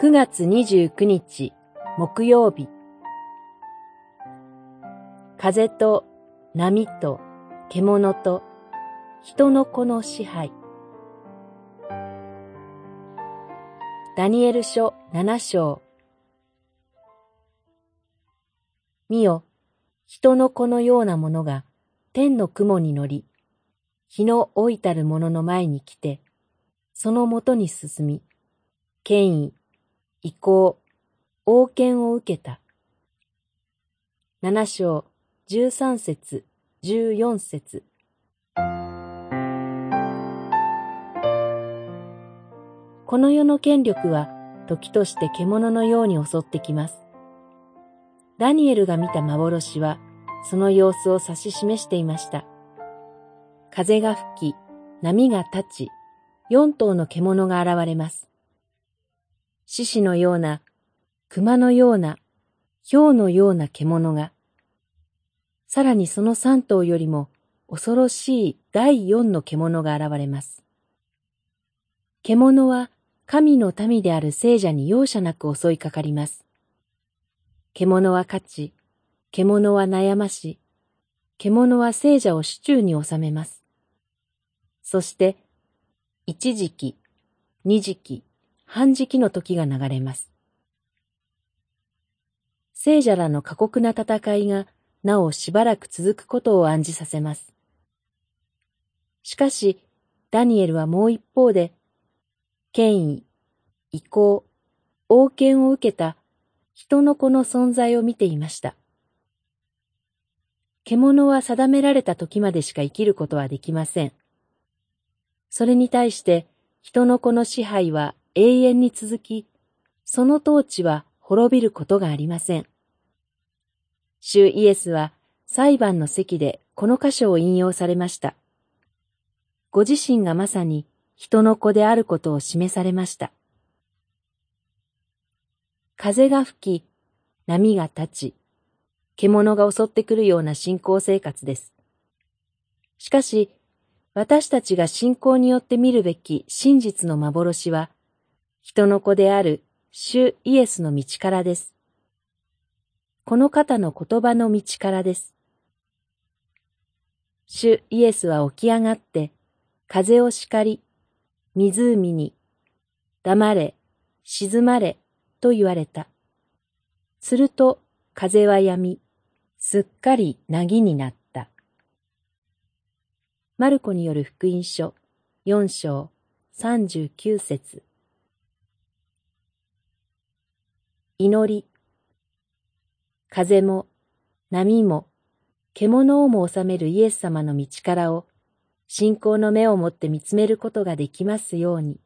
9月29日木曜日。風と波と獣と人の子の支配。ダニエル書七章。見よ、人の子のようなものが天の雲に乗り、日の老いたる者の前に来て、そのもとに進み、権威、意向、王権を受けた。七章、十三節、十四節。この世の権力は時として獣のように襲ってきます。ダニエルが見た幻はその様子を指し示していました。風が吹き、波が立ち、四頭の獣が現れます。獅子のような、熊のような、豹のような獣が、さらにその三頭よりも恐ろしい第四の獣が現れます。獣は神の民である聖者に容赦なく襲いかかります。獣は勝ち、獣は悩まし、獣は聖者を手中に収めます。そして、一時期、二時期、半時期の時が流れます。聖者らの過酷な戦いがなおしばらく続くことを暗示させます。しかし、ダニエルはもう一方で、権威、意向、王権を受けた人の子の存在を見ていました。獣は定められた時までしか生きることはできません。それに対して人の子の支配は永遠に続き、その統治は滅びることがありません。主イエスは裁判の席でこの箇所を引用されました。ご自身がまさに人の子であることを示されました。風が吹き、波が立ち、獣が襲ってくるような信仰生活です。しかし、私たちが信仰によって見るべき真実の幻は、人の子である主イエスの道からです。この方の言葉の道からです。主イエスは起き上がって、風を叱り、湖に、黙れ、静まれ、と言われた。すると、風は止み、すっかり凪になった。マルコによる福音書、四章、三十九節。祈り。風も波も獣をも治めるイエス様の道からを信仰の目をもって見つめることができますように。